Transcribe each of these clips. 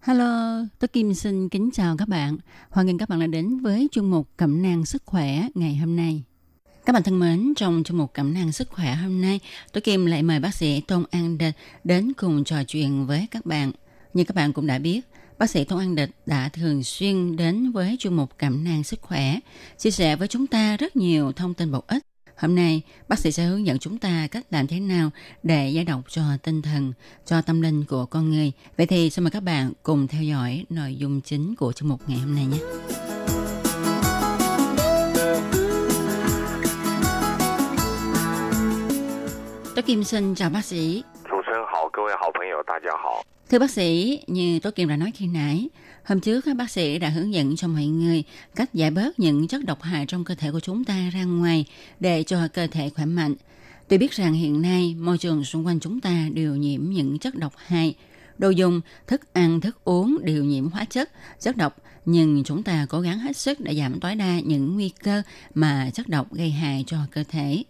Hello, tôi Kim xin kính chào các bạn. Hoan nghênh các bạn đã đến với chuyên mục Cẩm nang sức khỏe ngày hôm nay. Các bạn thân mến, trong chuyên mục Cẩm nang sức khỏe hôm nay, tôi Kim lại mời bác sĩ Tôn An Địch đến cùng trò chuyện với các bạn. Như các bạn cũng đã biết, bác sĩ Tôn An Địch đã thường xuyên đến với chuyên mục Cẩm nang sức khỏe, chia sẻ với chúng ta rất nhiều thông tin bổ ích Hôm nay, bác sĩ sẽ hướng dẫn chúng ta cách làm thế nào để giải độc cho tinh thần, cho tâm linh của con người. Vậy thì xin mời các bạn cùng theo dõi nội dung chính của chương mục ngày hôm nay nhé. Tôi Kim xin chào bác sĩ. Thưa bác sĩ, như tôi Kim đã nói khi nãy, hôm trước các bác sĩ đã hướng dẫn cho mọi người cách giải bớt những chất độc hại trong cơ thể của chúng ta ra ngoài để cho cơ thể khỏe mạnh. Tuy biết rằng hiện nay môi trường xung quanh chúng ta đều nhiễm những chất độc hại, đồ dùng, thức ăn, thức uống đều nhiễm hóa chất, chất độc, nhưng chúng ta cố gắng hết sức để giảm tối đa những nguy cơ mà chất độc gây hại cho cơ thể.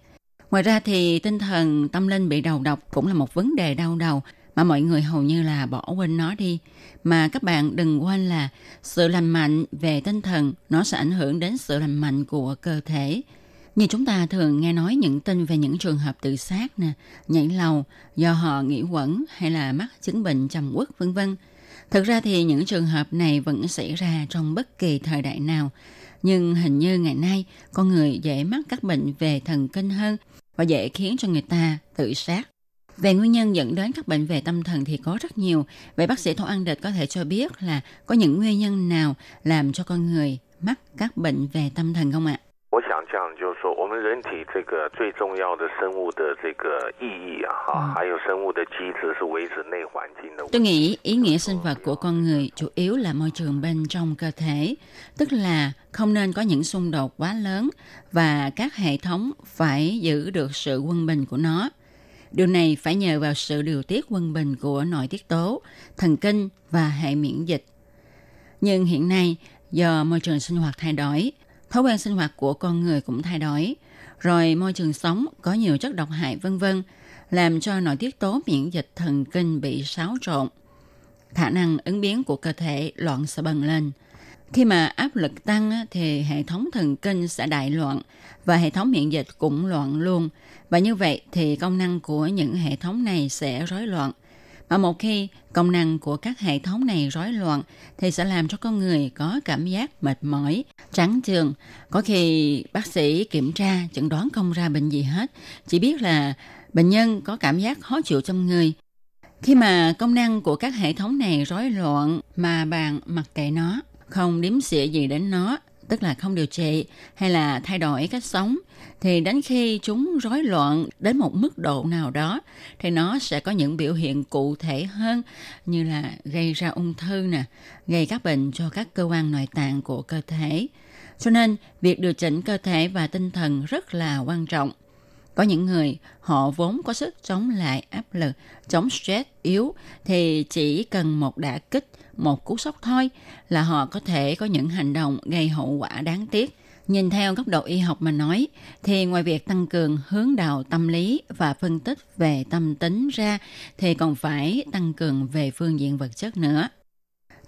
Ngoài ra thì tinh thần tâm linh bị đầu độc cũng là một vấn đề đau đầu mà mọi người hầu như là bỏ quên nó đi. Mà các bạn đừng quên là sự lành mạnh về tinh thần nó sẽ ảnh hưởng đến sự lành mạnh của cơ thể. Như chúng ta thường nghe nói những tin về những trường hợp tự sát nè, nhảy lầu do họ nghĩ quẩn hay là mắc chứng bệnh trầm uất vân vân. Thực ra thì những trường hợp này vẫn xảy ra trong bất kỳ thời đại nào. Nhưng hình như ngày nay con người dễ mắc các bệnh về thần kinh hơn và dễ khiến cho người ta tự sát. Về nguyên nhân dẫn đến các bệnh về tâm thần thì có rất nhiều. Vậy bác sĩ Thổ An Địch có thể cho biết là có những nguyên nhân nào làm cho con người mắc các bệnh về tâm thần không ạ? 我想这样就是说，我们人体这个最重要的生物的这个意义啊，哈、嗯还有生物的机制是维持内环境的。 Tôi nghĩ ý nghĩa sinh vật của con người chủ yếu là môi trường bên trong cơ thể, tức là không nên có những xung đột quá lớn và các hệ thống phải giữ được sự quân bình của nó. Điều này phải nhờ vào sự điều tiết quân bình của nội tiết tố, thần kinh và hệ miễn dịch. Nhưng hiện nay, do môi trường sinh hoạt thay đổi, thói quen sinh hoạt của con người cũng thay đổi, rồi môi trường sống có nhiều chất độc hại vân vân, làm cho nội tiết tố miễn dịch thần kinh bị xáo trộn. Khả năng ứng biến của cơ thể loạn sẽ bần lên. Khi mà áp lực tăng thì hệ thống thần kinh sẽ đại loạn và hệ thống miễn dịch cũng loạn luôn. Và như vậy thì công năng của những hệ thống này sẽ rối loạn. Mà một khi công năng của các hệ thống này rối loạn thì sẽ làm cho con người có cảm giác mệt mỏi, trắng trường. Có khi bác sĩ kiểm tra chẩn đoán không ra bệnh gì hết, chỉ biết là bệnh nhân có cảm giác khó chịu trong người. Khi mà công năng của các hệ thống này rối loạn mà bạn mặc kệ nó, không đếm xỉa gì đến nó, tức là không điều trị hay là thay đổi cách sống, thì đến khi chúng rối loạn đến một mức độ nào đó thì nó sẽ có những biểu hiện cụ thể hơn như là gây ra ung thư nè, gây các bệnh cho các cơ quan nội tạng của cơ thể. Cho nên việc điều chỉnh cơ thể và tinh thần rất là quan trọng. Có những người họ vốn có sức chống lại áp lực, chống stress yếu thì chỉ cần một đả kích, một cú sốc thôi là họ có thể có những hành động gây hậu quả đáng tiếc. Nhìn theo góc độ y học mà nói thì ngoài việc tăng cường hướng đạo tâm lý và phân tích về tâm tính ra thì còn phải tăng cường về phương diện vật chất nữa.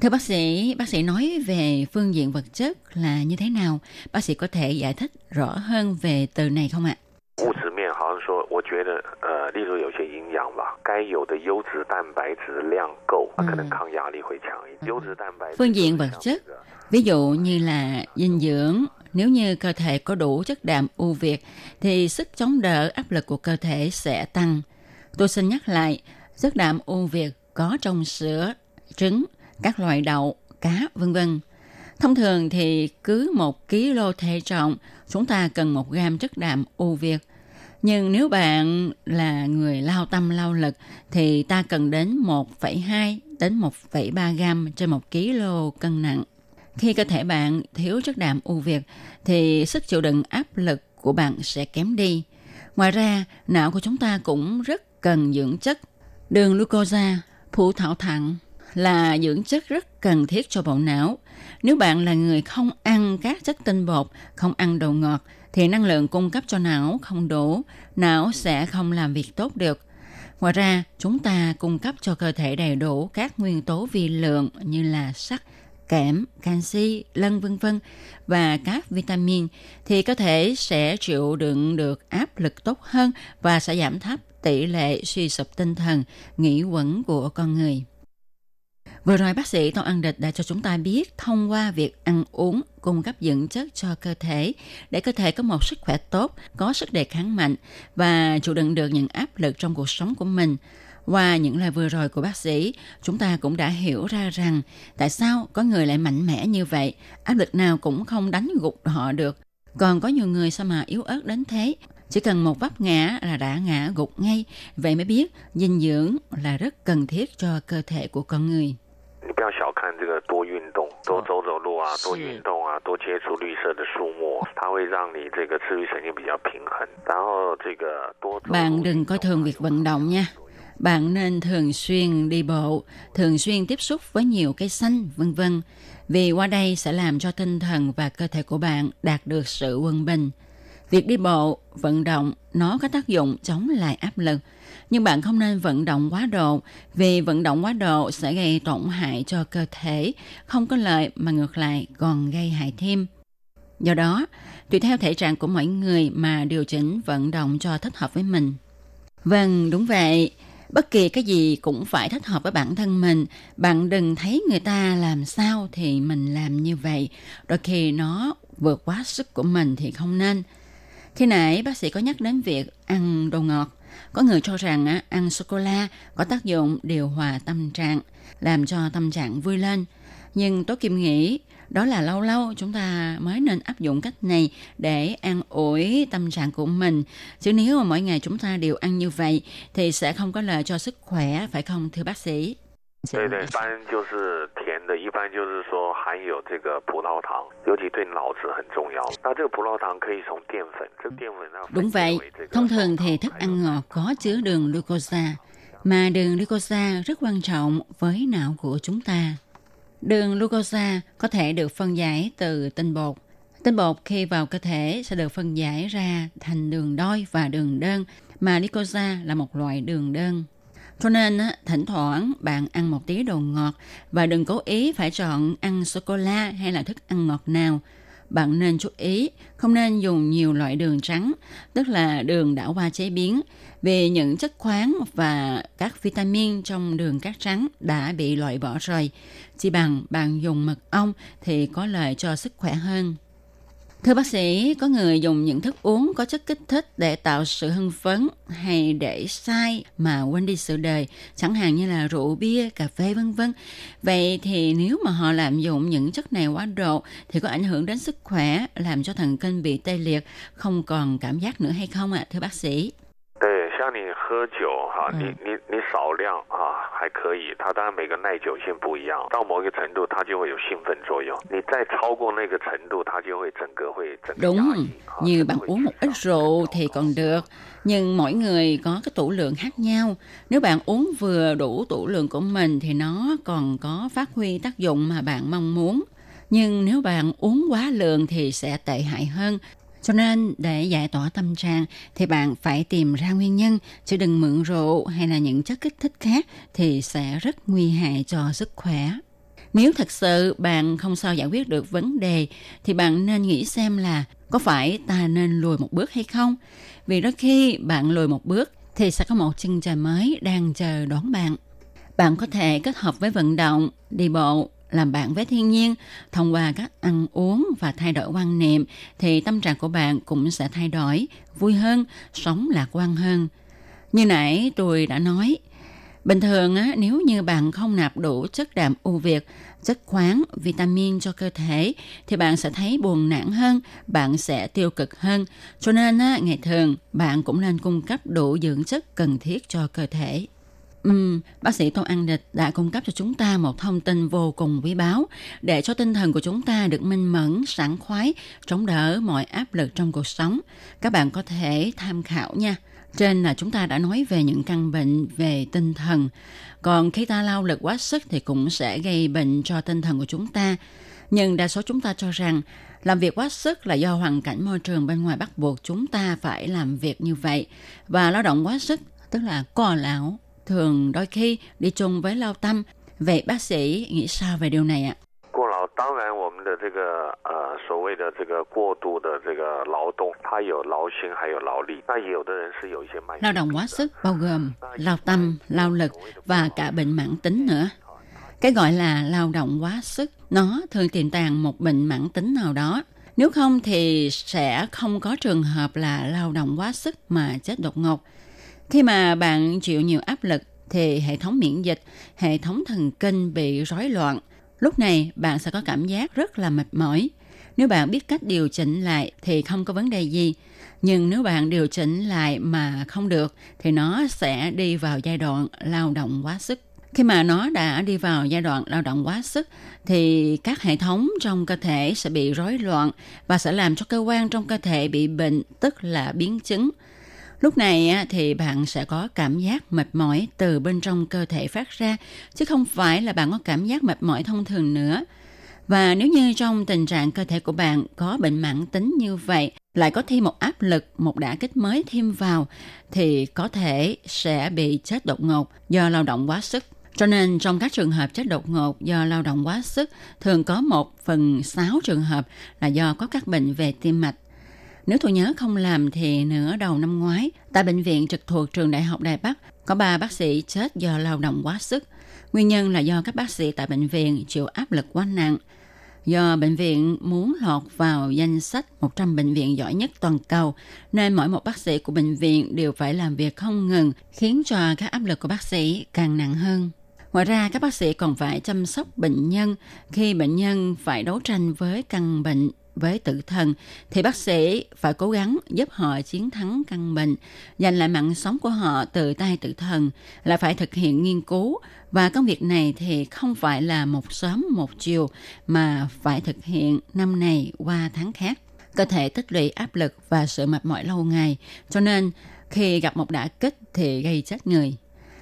Thưa bác sĩ, bác sĩ nói về phương diện vật chất là như thế nào? Bác sĩ có thể giải thích rõ hơn về từ này không ạ? 物质面好像说，我觉得呃，例如有些营 养吧，该有的优质蛋白质量够，它可能嗯抗压力会强一点。优质蛋白质 Phương diện 就是 vật 像 chất 这个 Ví dụ như là dinh dưỡng, nếu như cơ thể có đủ chất đạm ưu việt thì sức chống đỡ áp lực của cơ thể sẽ tăng. Tôi xin nhắc lại, chất đạm ưu việt có trong sữa, trứng, các loại đậu, cá, vân vân. Thông thường thì cứ 1 kg thể trọng, chúng ta cần 1 gram chất đạm ưu việt. nhưng nếu bạn là người lao tâm lao lực thì ta cần đến 1,2 đến 1,3 gram trên 1 kg cân nặng. Khi cơ thể bạn thiếu chất đạm ưu việt thì sức chịu đựng áp lực của bạn sẽ kém đi. Ngoài ra, não của chúng ta cũng rất cần dưỡng chất. Đường glucosa, phụ thảo thận là dưỡng chất rất cần thiết cho bộ não. Nếu bạn là người không ăn các chất tinh bột, không ăn đồ ngọt, thì năng lượng cung cấp cho não không đủ, não sẽ không làm việc tốt được. Ngoài ra, chúng ta cung cấp cho cơ thể đầy đủ các nguyên tố vi lượng như là sắt, kẽm, canxi, lân vân vân và các vitamin thì cơ thể sẽ chịu đựng được áp lực tốt hơn và sẽ giảm thấp tỷ lệ suy sụp tinh thần, nghĩ quẩn của con người. Vừa rồi bác sĩ Tô An Địch đã cho chúng ta biết thông qua việc ăn uống cung cấp dưỡng chất cho cơ thể để cơ thể có một sức khỏe tốt, có sức đề kháng mạnh và chịu đựng được những áp lực trong cuộc sống của mình. Qua những lời vừa rồi của bác sĩ, chúng ta cũng đã hiểu ra rằng tại sao có người lại mạnh mẽ như vậy, áp lực nào cũng không đánh gục họ được. Còn có nhiều người sao mà yếu ớt đến thế, chỉ cần một vấp ngã là đã ngã gục ngay. Vậy mới biết dinh dưỡng là rất cần thiết cho cơ thể của con người. 你不要小看这个多运动，多走走路啊，多运动啊，多接触绿色的树木，它会让你这个自律神经比较平衡。然后这个多走路 Bạn đừng coi thường việc vận động nha. Bạn nên thường xuyên đi bộ, thường xuyên tiếp xúc với nhiều cây xanh, vân vân. Vì qua đây sẽ làm cho tinh thần và cơ thể của bạn đạt được sự quân bình. Việc đi bộ, vận động, nó có tác dụng chống lại áp lực. Nhưng bạn không nên vận động quá độ, vì vận động quá độ sẽ gây tổn hại cho cơ thể, không có lợi mà ngược lại còn gây hại thêm. Do đó, tùy theo thể trạng của mỗi người mà điều chỉnh vận động cho thích hợp với mình. Vâng, đúng vậy. Bất kỳ cái gì cũng phải thích hợp với bản thân mình. Bạn đừng thấy người ta làm sao thì mình làm như vậy. Đôi khi nó vượt quá sức của mình thì không nên. Khi nãy bác sĩ có nhắc đến việc ăn đồ ngọt. Có người cho rằng á, ăn sô-cô-la có tác dụng điều hòa tâm trạng, làm cho tâm trạng vui lên. Nhưng tôi Kim nghĩ đó là lâu lâu chúng ta mới nên áp dụng cách này để an ủi tâm trạng của mình. Chứ nếu mà mỗi ngày chúng ta đều ăn như vậy thì sẽ không có lợi cho sức khỏe, phải không thưa bác sĩ? 对对，一般就是甜的，一般就是说含有这个葡萄糖，尤其对脑子很重要。那这个葡萄糖可以从淀粉，这个淀粉它 Đúng vậy, thông thường thì thức ăn ngọt có chứa đường glucose, mà đường glucose rất quan trọng với não của chúng ta. Đường glucose có thể được phân giải từ tinh bột. Tinh bột khi vào cơ thể sẽ được phân giải ra thành đường đôi và đường đơn, mà glucose là một loại đường đơn. Cho nên, thỉnh thoảng bạn ăn một tí đồ ngọt và đừng cố ý phải chọn ăn sô-cô-la hay là thức ăn ngọt nào. Bạn nên chú ý không nên dùng nhiều loại đường trắng, tức là đường đã qua chế biến, vì những chất khoáng và các vitamin trong đường cát trắng đã bị loại bỏ rồi. Chỉ bằng bạn dùng mật ong thì có lợi cho sức khỏe hơn. Thưa bác sĩ, có người dùng những thức uống có chất kích thích để tạo sự hưng phấn hay để sai mà quên đi sự đời, chẳng hạn như là rượu bia, cà phê vân vân. Vậy thì nếu mà họ lạm dụng những chất này quá độ thì có ảnh hưởng đến sức khỏe, làm cho thần kinh bị tê liệt, không còn cảm giác nữa hay không ạ, thưa bác sĩ? 对，像你喝酒哈，嗯你你你少量啊还可以，它当然每个耐久性不一样，到某一个程度它就会有兴奋作用，你再超过那个程度，它就会整个会整个 Đúng, 压抑啊 như 整个 bạn 会 uống một 沮 ít 丧 rượu thì còn được, nhưng mỗi người có cái tủ lượng khác nhau. Nếu bạn uống vừa đủ tủ lượng của mình thì nó còn có phát huy tác dụng mà bạn mong muốn. Nhưng nếu bạn uống quá lượng thì sẽ tệ hại hơn. Cho nên để giải tỏa tâm trạng thì bạn phải tìm ra nguyên nhân, chứ đừng mượn rượu hay là những chất kích thích khác thì sẽ rất nguy hại cho sức khỏe. Nếu thật sự bạn không sao giải quyết được vấn đề thì bạn nên nghĩ xem là có phải ta nên lùi một bước hay không? Vì đôi khi bạn lùi một bước thì sẽ có một chân trời mới đang chờ đón bạn. Bạn có thể kết hợp với vận động, đi bộ, làm bạn với thiên nhiên thông qua các ăn uống và thay đổi quan niệm thì tâm trạng của bạn cũng sẽ thay đổi, vui hơn, sống lạc quan hơn. Như nãy tôi đã nói, Bình thường á, nếu như bạn không nạp đủ chất đạm ưu việt, chất khoáng, vitamin cho cơ thể thì bạn sẽ thấy buồn nản hơn, bạn sẽ tiêu cực hơn. Cho nên á, ngày thường bạn cũng nên cung cấp đủ dưỡng chất cần thiết cho cơ thể. Uhm, bác sĩ Tô An Địch đã cung cấp cho chúng ta một thông tin vô cùng quý báu để cho tinh thần của chúng ta được minh mẫn, sảng khoái, chống đỡ mọi áp lực trong cuộc sống. Các bạn có thể tham khảo nha. Trên là chúng ta đã nói về những căn bệnh về tinh thần. Còn khi ta lao lực quá sức thì cũng sẽ gây bệnh cho tinh thần của chúng ta. Nhưng đa số chúng ta cho rằng làm việc quá sức là do hoàn cảnh môi trường bên ngoài bắt buộc chúng ta phải làm việc như vậy. Và lao động quá sức tức là co lão thường đôi khi đi chung với lao tâm. Vậy bác sĩ nghĩ sao về điều này ạ? 过劳，当然我们的这个呃所谓的这个过度的这个劳动，它有劳心还有劳力。那也有的人是有一些慢性 Lao động quá sức bao gồm lao tâm, lao lực và cả bệnh mãn tính nữa. Cái gọi là lao động quá sức, nó thường tiềm tàng một bệnh mãn tính nào đó. Nếu không thì sẽ không có trường hợp là lao động quá sức mà chết đột ngột. Khi mà bạn chịu nhiều áp lực thì hệ thống miễn dịch, hệ thống thần kinh bị rối loạn. Lúc này bạn sẽ có cảm giác rất là mệt mỏi. Nếu bạn biết cách điều chỉnh lại thì không có vấn đề gì. Nhưng nếu bạn điều chỉnh lại mà không được thì nó sẽ đi vào giai đoạn lao động quá sức. Khi mà nó đã đi vào giai đoạn lao động quá sức thì các hệ thống trong cơ thể sẽ bị rối loạn và sẽ làm cho cơ quan trong cơ thể bị bệnh, tức là biến chứng. Lúc này thì bạn sẽ có cảm giác mệt mỏi từ bên trong cơ thể phát ra, chứ không phải là bạn có cảm giác mệt mỏi thông thường nữa. Và nếu như trong tình trạng cơ thể của bạn có bệnh mãn tính như vậy, lại có thêm một áp lực, một đả kích mới thêm vào, thì có thể sẽ bị chết đột ngột do lao động quá sức. Cho nên trong các trường hợp chết đột ngột do lao động quá sức, thường có một phần sáu trường hợp là do có các bệnh về tim mạch. Nếu tôi nhớ không làm thì nửa đầu năm ngoái, tại bệnh viện trực thuộc trường Đại học Đài Bắc, có ba bác sĩ chết do lao động quá sức. Nguyên nhân là do các bác sĩ tại bệnh viện chịu áp lực quá nặng. Do bệnh viện muốn lọt vào danh sách 100 bệnh viện giỏi nhất toàn cầu, nên mỗi một bác sĩ của bệnh viện đều phải làm việc không ngừng, khiến cho các áp lực của bác sĩ càng nặng hơn. Ngoài ra, các bác sĩ còn phải chăm sóc bệnh nhân khi bệnh nhân phải đấu tranh với căn bệnh với tự thần thì bác sĩ phải cố gắng giúp họ chiến thắng căn bệnh, giành lại mạng sống của họ từ tay tự thần là phải thực hiện nghiên cứu và công việc này thì không phải là một sớm một chiều mà phải thực hiện năm này qua tháng khác. Cơ thể tích lũy áp lực và sự mệt mỏi lâu ngày, cho nên khi gặp một đả kích thì gây chết người.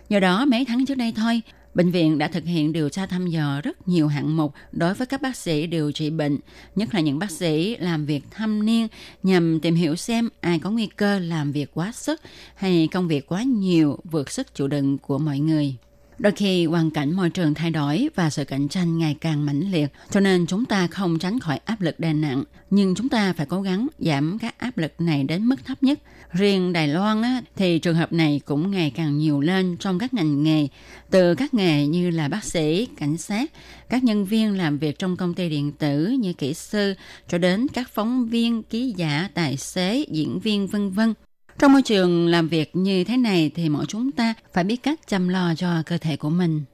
Do đó mấy tháng trước đây thôi, Bệnh viện đã thực hiện điều tra thăm dò rất nhiều hạng mục đối với các bác sĩ điều trị bệnh, nhất là những bác sĩ làm việc thâm niên nhằm tìm hiểu xem ai có nguy cơ làm việc quá sức hay công việc quá nhiều vượt sức chịu đựng của mọi người. Đôi khi hoàn cảnh môi trường thay đổi và sự cạnh tranh ngày càng mãnh liệt, cho nên chúng ta không tránh khỏi áp lực đè nặng, nhưng chúng ta phải cố gắng giảm các áp lực này đến mức thấp nhất. Riêng Đài Loan á, thì trường hợp này cũng ngày càng nhiều lên trong các ngành nghề, từ các nghề như là bác sĩ, cảnh sát, các nhân viên làm việc trong công ty điện tử như kỹ sư, cho đến các phóng viên, ký giả, tài xế, diễn viên vân vân. Trong môi trường làm việc như thế này thì mỗi chúng ta phải biết cách chăm lo cho cơ thể của mình.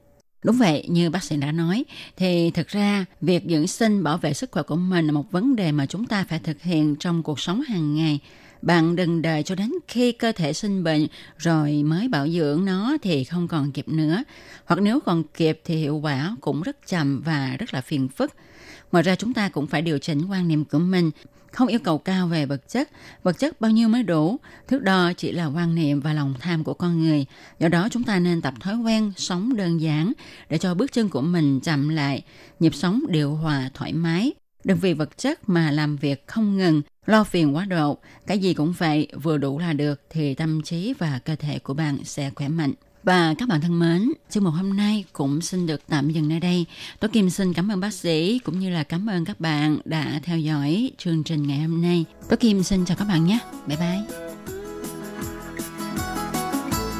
Đúng vậy, như bác sĩ đã nói, thì thực ra việc dưỡng sinh bảo vệ sức khỏe của mình là một vấn đề mà chúng ta phải thực hiện trong cuộc sống hàng ngày. Bạn đừng đợi cho đến khi cơ thể sinh bệnh rồi mới bảo dưỡng nó thì không còn kịp nữa. Hoặc nếu còn kịp thì hiệu quả cũng rất chậm và rất là phiền phức. Ngoài ra chúng ta cũng phải điều chỉnh quan niệm của mình không yêu cầu cao về vật chất, vật chất bao nhiêu mới đủ, thước đo chỉ là quan niệm và lòng tham của con người. Do đó chúng ta nên tập thói quen sống đơn giản để cho bước chân của mình chậm lại, nhịp sống điều hòa thoải mái. Đừng vì vật chất mà làm việc không ngừng, lo phiền quá độ, cái gì cũng vậy, vừa đủ là được thì tâm trí và cơ thể của bạn sẽ khỏe mạnh. Và các bạn thân mến, chương mục hôm nay cũng xin được tạm dừng nơi đây. Tôi Kim xin cảm ơn bác sĩ cũng như là cảm ơn các bạn đã theo dõi chương trình ngày hôm nay. Tôi Kim xin chào các bạn nhé. Bye bye.